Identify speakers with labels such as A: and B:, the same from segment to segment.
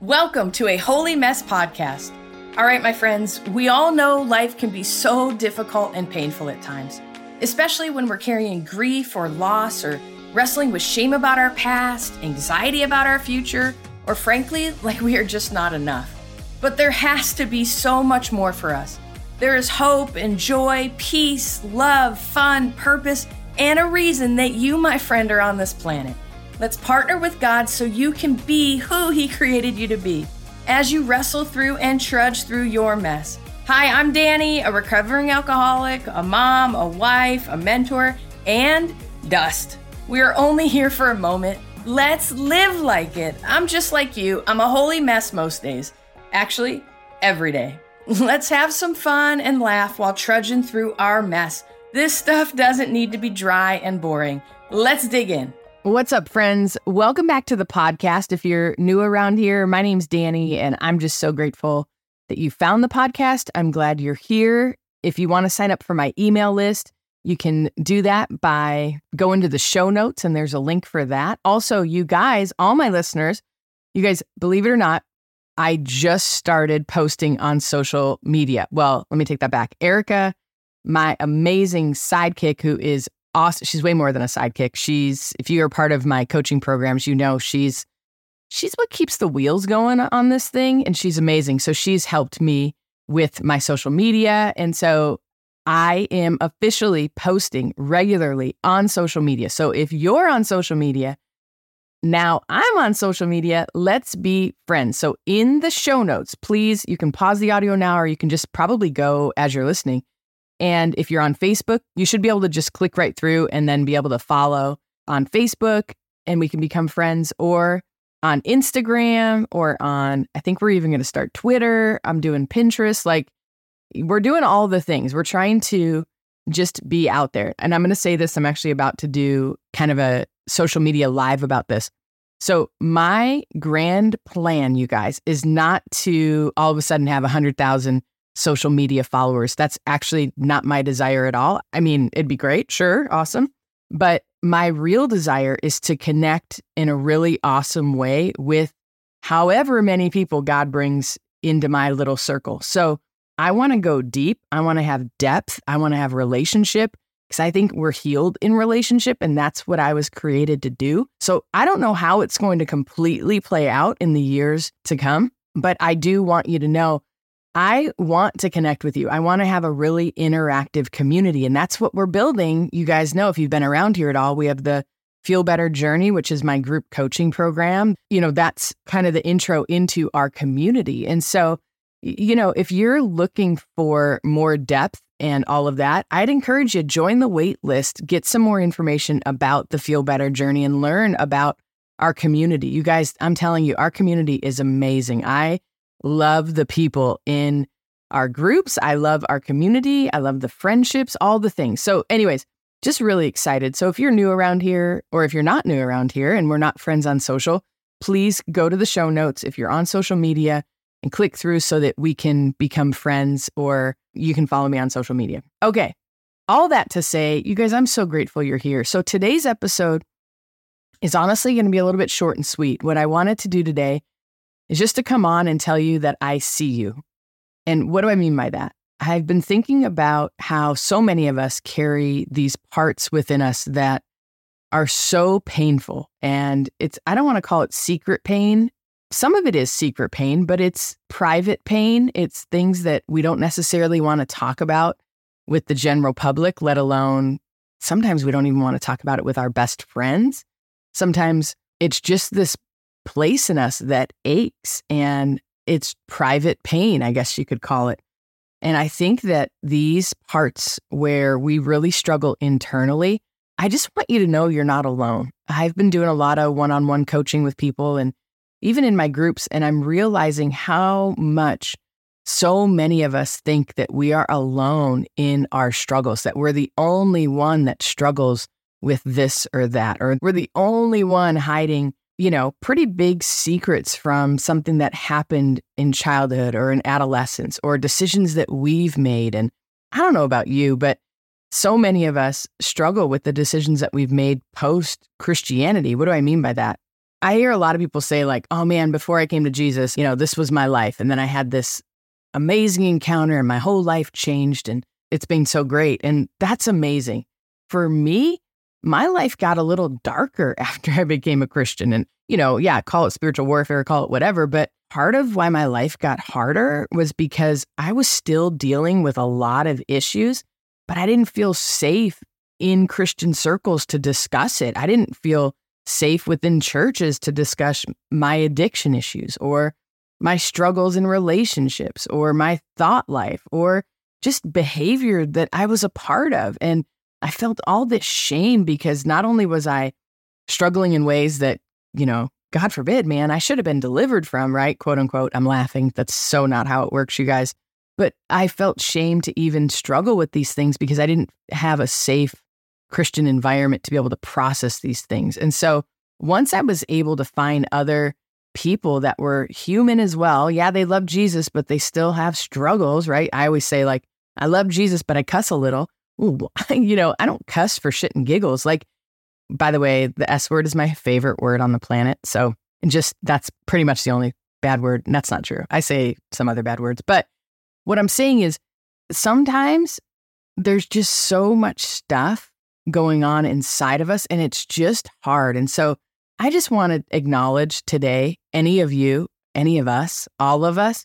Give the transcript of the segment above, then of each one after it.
A: Welcome to a Holy Mess podcast. All right, my friends, we all know life can be so difficult and painful at times, especially when we're carrying grief or loss or wrestling with shame about our past, anxiety about our future, or frankly, like we are just not enough. But there has to be so much more for us. There is hope and joy, peace, love, fun, purpose, and a reason that you, my friend, are on this planet. Let's partner with God so you can be who He created you to be as you wrestle through and trudge through your mess. Hi, I'm Dani, a recovering alcoholic, a mom, a wife, a mentor, and dust. We are only here for a moment. Let's live like it. I'm just like you. I'm a holy mess most days. Actually, every day. Let's have some fun and laugh while trudging through our mess. This stuff doesn't need to be dry and boring. Let's dig in.
B: What's up, friends? Welcome back to the podcast. If you're new around here, my name's Dani, and I'm just so grateful that you found the podcast. I'm glad you're here. If you want to sign up for my email list, you can do that by going to the show notes, and there's a link for that. Also, you guys, all my listeners, you guys, believe it or not, I just started posting on social media. Well, let me take that back. Erica, my amazing sidekick, who is awesome. She's way more than a sidekick. She's if you are part of my coaching programs, you know she's she's what keeps the wheels going on this thing and she's amazing. So she's helped me with my social media and so I am officially posting regularly on social media. So if you're on social media, now I'm on social media, let's be friends. So in the show notes, please, you can pause the audio now or you can just probably go as you're listening and if you're on Facebook, you should be able to just click right through and then be able to follow on Facebook and we can become friends or on Instagram or on, I think we're even going to start Twitter. I'm doing Pinterest. Like we're doing all the things. We're trying to just be out there. And I'm going to say this I'm actually about to do kind of a social media live about this. So, my grand plan, you guys, is not to all of a sudden have 100,000 social media followers. That's actually not my desire at all. I mean, it'd be great, sure, awesome. But my real desire is to connect in a really awesome way with however many people God brings into my little circle. So I want to go deep. I want to have depth. I want to have relationship because I think we're healed in relationship and that's what I was created to do. So I don't know how it's going to completely play out in the years to come, but I do want you to know I want to connect with you. I want to have a really interactive community. And that's what we're building. You guys know if you've been around here at all, we have the Feel Better Journey, which is my group coaching program. You know, that's kind of the intro into our community. And so, you know, if you're looking for more depth and all of that, I'd encourage you join the wait list, get some more information about the Feel Better Journey and learn about our community. You guys, I'm telling you, our community is amazing. I love the people in our groups. I love our community. I love the friendships, all the things. So, anyways, just really excited. So, if you're new around here, or if you're not new around here and we're not friends on social, please go to the show notes if you're on social media and click through so that we can become friends or you can follow me on social media. Okay. All that to say, you guys, I'm so grateful you're here. So, today's episode is honestly going to be a little bit short and sweet. What I wanted to do today is just to come on and tell you that I see you. And what do I mean by that? I've been thinking about how so many of us carry these parts within us that are so painful. And it's, I don't want to call it secret pain. Some of it is secret pain, but it's private pain. It's things that we don't necessarily want to talk about with the general public, let alone sometimes we don't even want to talk about it with our best friends. Sometimes it's just this place in us that aches and it's private pain, I guess you could call it. And I think that these parts where we really struggle internally, I just want you to know you're not alone. I've been doing a lot of one on one coaching with people and even in my groups, and I'm realizing how much so many of us think that we are alone in our struggles, that we're the only one that struggles with this or that, or we're the only one hiding you know, pretty big secrets from something that happened in childhood or in adolescence or decisions that we've made. And I don't know about you, but so many of us struggle with the decisions that we've made post Christianity. What do I mean by that? I hear a lot of people say, like, oh man, before I came to Jesus, you know, this was my life. And then I had this amazing encounter and my whole life changed and it's been so great. And that's amazing. For me, my life got a little darker after I became a Christian. And, you know, yeah, call it spiritual warfare, call it whatever. But part of why my life got harder was because I was still dealing with a lot of issues, but I didn't feel safe in Christian circles to discuss it. I didn't feel safe within churches to discuss my addiction issues or my struggles in relationships or my thought life or just behavior that I was a part of. And I felt all this shame because not only was I struggling in ways that, you know, God forbid, man, I should have been delivered from, right? Quote unquote. I'm laughing. That's so not how it works, you guys. But I felt shame to even struggle with these things because I didn't have a safe Christian environment to be able to process these things. And so once I was able to find other people that were human as well, yeah, they love Jesus, but they still have struggles, right? I always say, like, I love Jesus, but I cuss a little. You know, I don't cuss for shit and giggles. Like, by the way, the S word is my favorite word on the planet. So, just that's pretty much the only bad word. And that's not true. I say some other bad words. But what I'm saying is sometimes there's just so much stuff going on inside of us and it's just hard. And so I just want to acknowledge today any of you, any of us, all of us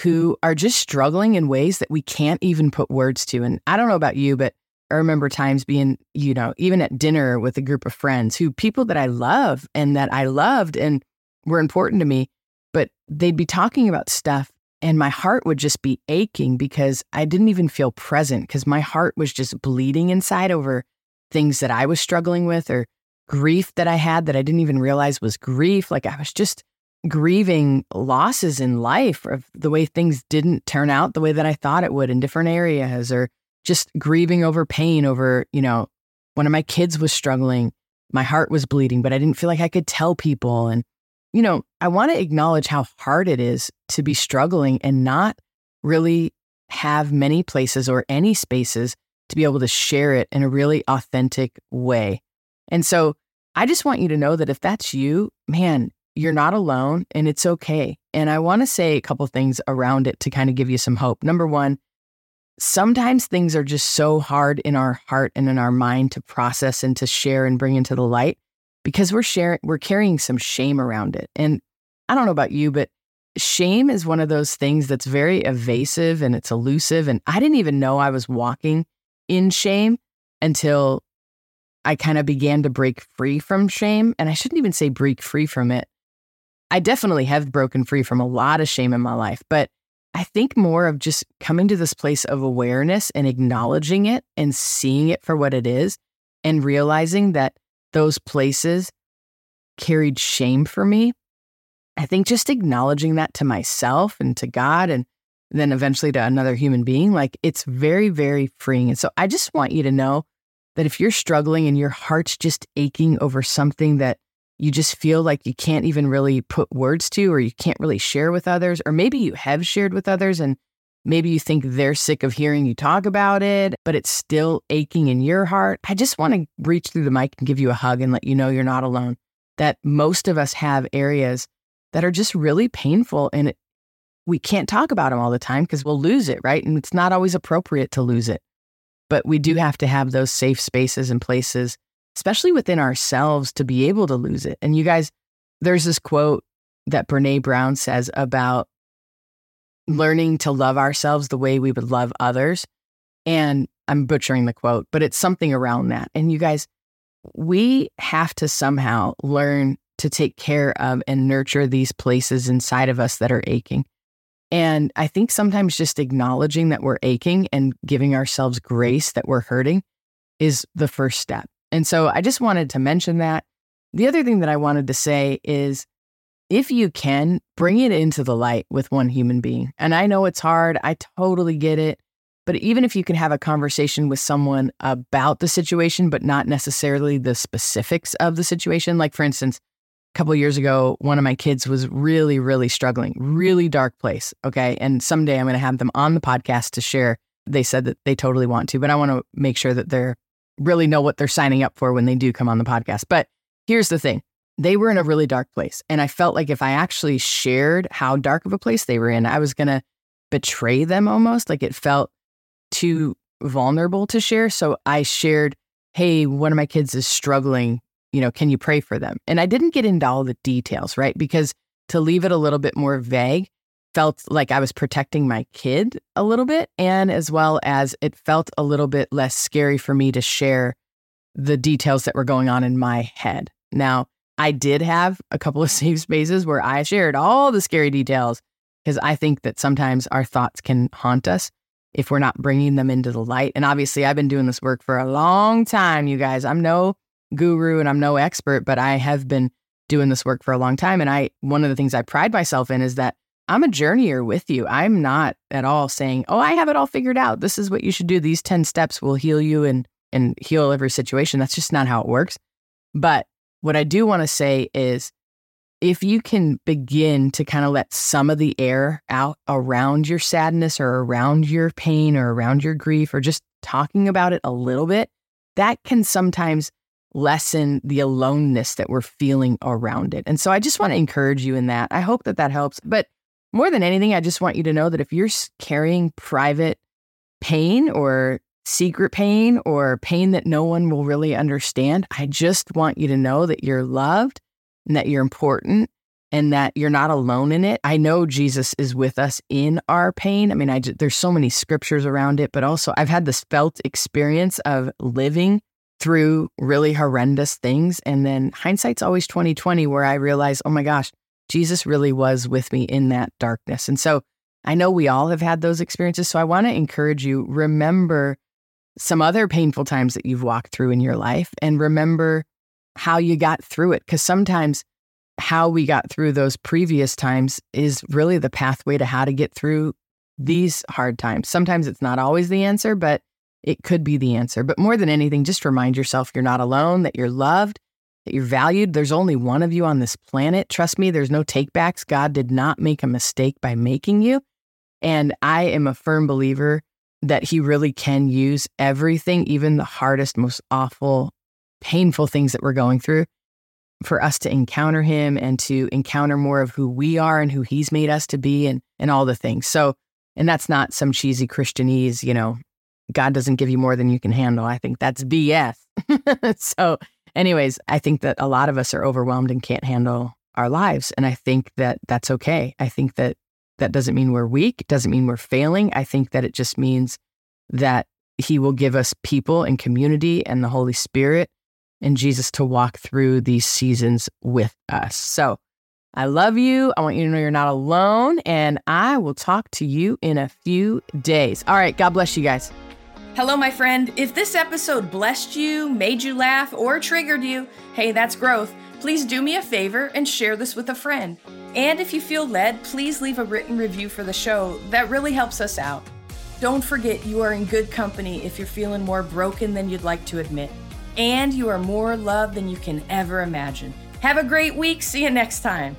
B: who mm-hmm. are just struggling in ways that we can't even put words to. And I don't know about you, but I remember times being, you know, even at dinner with a group of friends who people that I love and that I loved and were important to me, but they'd be talking about stuff and my heart would just be aching because I didn't even feel present because my heart was just bleeding inside over things that I was struggling with or grief that I had that I didn't even realize was grief. Like I was just grieving losses in life of the way things didn't turn out the way that I thought it would in different areas or just grieving over pain over, you know, one of my kids was struggling. My heart was bleeding, but I didn't feel like I could tell people. And, you know, I want to acknowledge how hard it is to be struggling and not really have many places or any spaces to be able to share it in a really authentic way. And so I just want you to know that if that's you, man, you're not alone and it's okay. And I want to say a couple things around it to kind of give you some hope. Number one, sometimes things are just so hard in our heart and in our mind to process and to share and bring into the light because we're sharing we're carrying some shame around it. And I don't know about you, but shame is one of those things that's very evasive and it's elusive and I didn't even know I was walking in shame until I kind of began to break free from shame and I shouldn't even say break free from it. I definitely have broken free from a lot of shame in my life, but I think more of just coming to this place of awareness and acknowledging it and seeing it for what it is and realizing that those places carried shame for me. I think just acknowledging that to myself and to God and then eventually to another human being, like it's very, very freeing. And so I just want you to know that if you're struggling and your heart's just aching over something that you just feel like you can't even really put words to, or you can't really share with others, or maybe you have shared with others and maybe you think they're sick of hearing you talk about it, but it's still aching in your heart. I just want to reach through the mic and give you a hug and let you know you're not alone. That most of us have areas that are just really painful and we can't talk about them all the time because we'll lose it, right? And it's not always appropriate to lose it. But we do have to have those safe spaces and places especially within ourselves, to be able to lose it. And you guys, there's this quote that Brene Brown says about learning to love ourselves the way we would love others. And I'm butchering the quote, but it's something around that. And you guys, we have to somehow learn to take care of and nurture these places inside of us that are aching. And I think sometimes just acknowledging that we're aching and giving ourselves grace that we're hurting is the first step. And so I just wanted to mention that. The other thing that I wanted to say is if you can, bring it into the light with one human being. And I know it's hard, I totally get it. But even if you can have a conversation with someone about the situation, but not necessarily the specifics of the situation, like for instance, a couple years ago, one of my kids was really, really struggling, really dark place. Okay. And someday I'm going to have them on the podcast to share. They said that they totally want to, but I want to make sure that they're really know what they're signing up for when they do come on the podcast. But here's the thing they were in a really dark place. And I felt like if I actually shared how dark of a place they were in, I was going to betray them almost. Like it felt too vulnerable to share. So I shared, hey, one of my kids is struggling. You know, can you pray for them? And I didn't get into all the details, right? Because to leave it a little bit more vague felt like I was protecting my kid a little bit. And as well as it felt a little bit less scary for me to share the details that were going on in my head. Now, I did have a couple of safe spaces where I shared all the scary details because I think that sometimes our thoughts can haunt us if we're not bringing them into the light. And obviously, I've been doing this work for a long time, you guys. I'm no guru and I'm no expert, but I have been doing this work for a long time. And I, one of the things I pride myself in is that I'm a journeyer with you. I'm not at all saying, "Oh, I have it all figured out. This is what you should do. These 10 steps will heal you and and heal every situation." That's just not how it works. But what I do want to say is if you can begin to kind of let some of the air out around your sadness or around your pain or around your grief or just talking about it a little bit, that can sometimes lessen the aloneness that we're feeling around it. And so I just want to encourage you in that. I hope that that helps. But more than anything, I just want you to know that if you're carrying private pain or secret pain or pain that no one will really understand, I just want you to know that you're loved and that you're important and that you're not alone in it. I know Jesus is with us in our pain. I mean, I just, there's so many scriptures around it, but also I've had this felt experience of living through really horrendous things and then hindsight's always 2020 where I realize, "Oh my gosh, Jesus really was with me in that darkness. And so I know we all have had those experiences. So I want to encourage you remember some other painful times that you've walked through in your life and remember how you got through it. Because sometimes how we got through those previous times is really the pathway to how to get through these hard times. Sometimes it's not always the answer, but it could be the answer. But more than anything, just remind yourself you're not alone, that you're loved, that you're valued. There's only one of you on this planet. Trust me, there's no takebacks. God did not make a mistake by making you. And I am a firm believer that He really can use everything, even the hardest, most awful, painful things that we're going through, for us to encounter Him and to encounter more of who we are and who He's made us to be and, and all the things. So, and that's not some cheesy Christianese, you know, God doesn't give you more than you can handle. I think that's BS. so, anyways, I think that a lot of us are overwhelmed and can't handle our lives. And I think that that's okay. I think that that doesn't mean we're weak. It doesn't mean we're failing. I think that it just means that He will give us people and community and the Holy Spirit and Jesus to walk through these seasons with us. So I love you. I want you to know you're not alone. And I will talk to you in a few days. All right. God bless you guys.
A: Hello, my friend. If this episode blessed you, made you laugh, or triggered you, hey, that's growth. Please do me a favor and share this with a friend. And if you feel led, please leave a written review for the show. That really helps us out. Don't forget you are in good company if you're feeling more broken than you'd like to admit. And you are more loved than you can ever imagine. Have a great week. See you next time.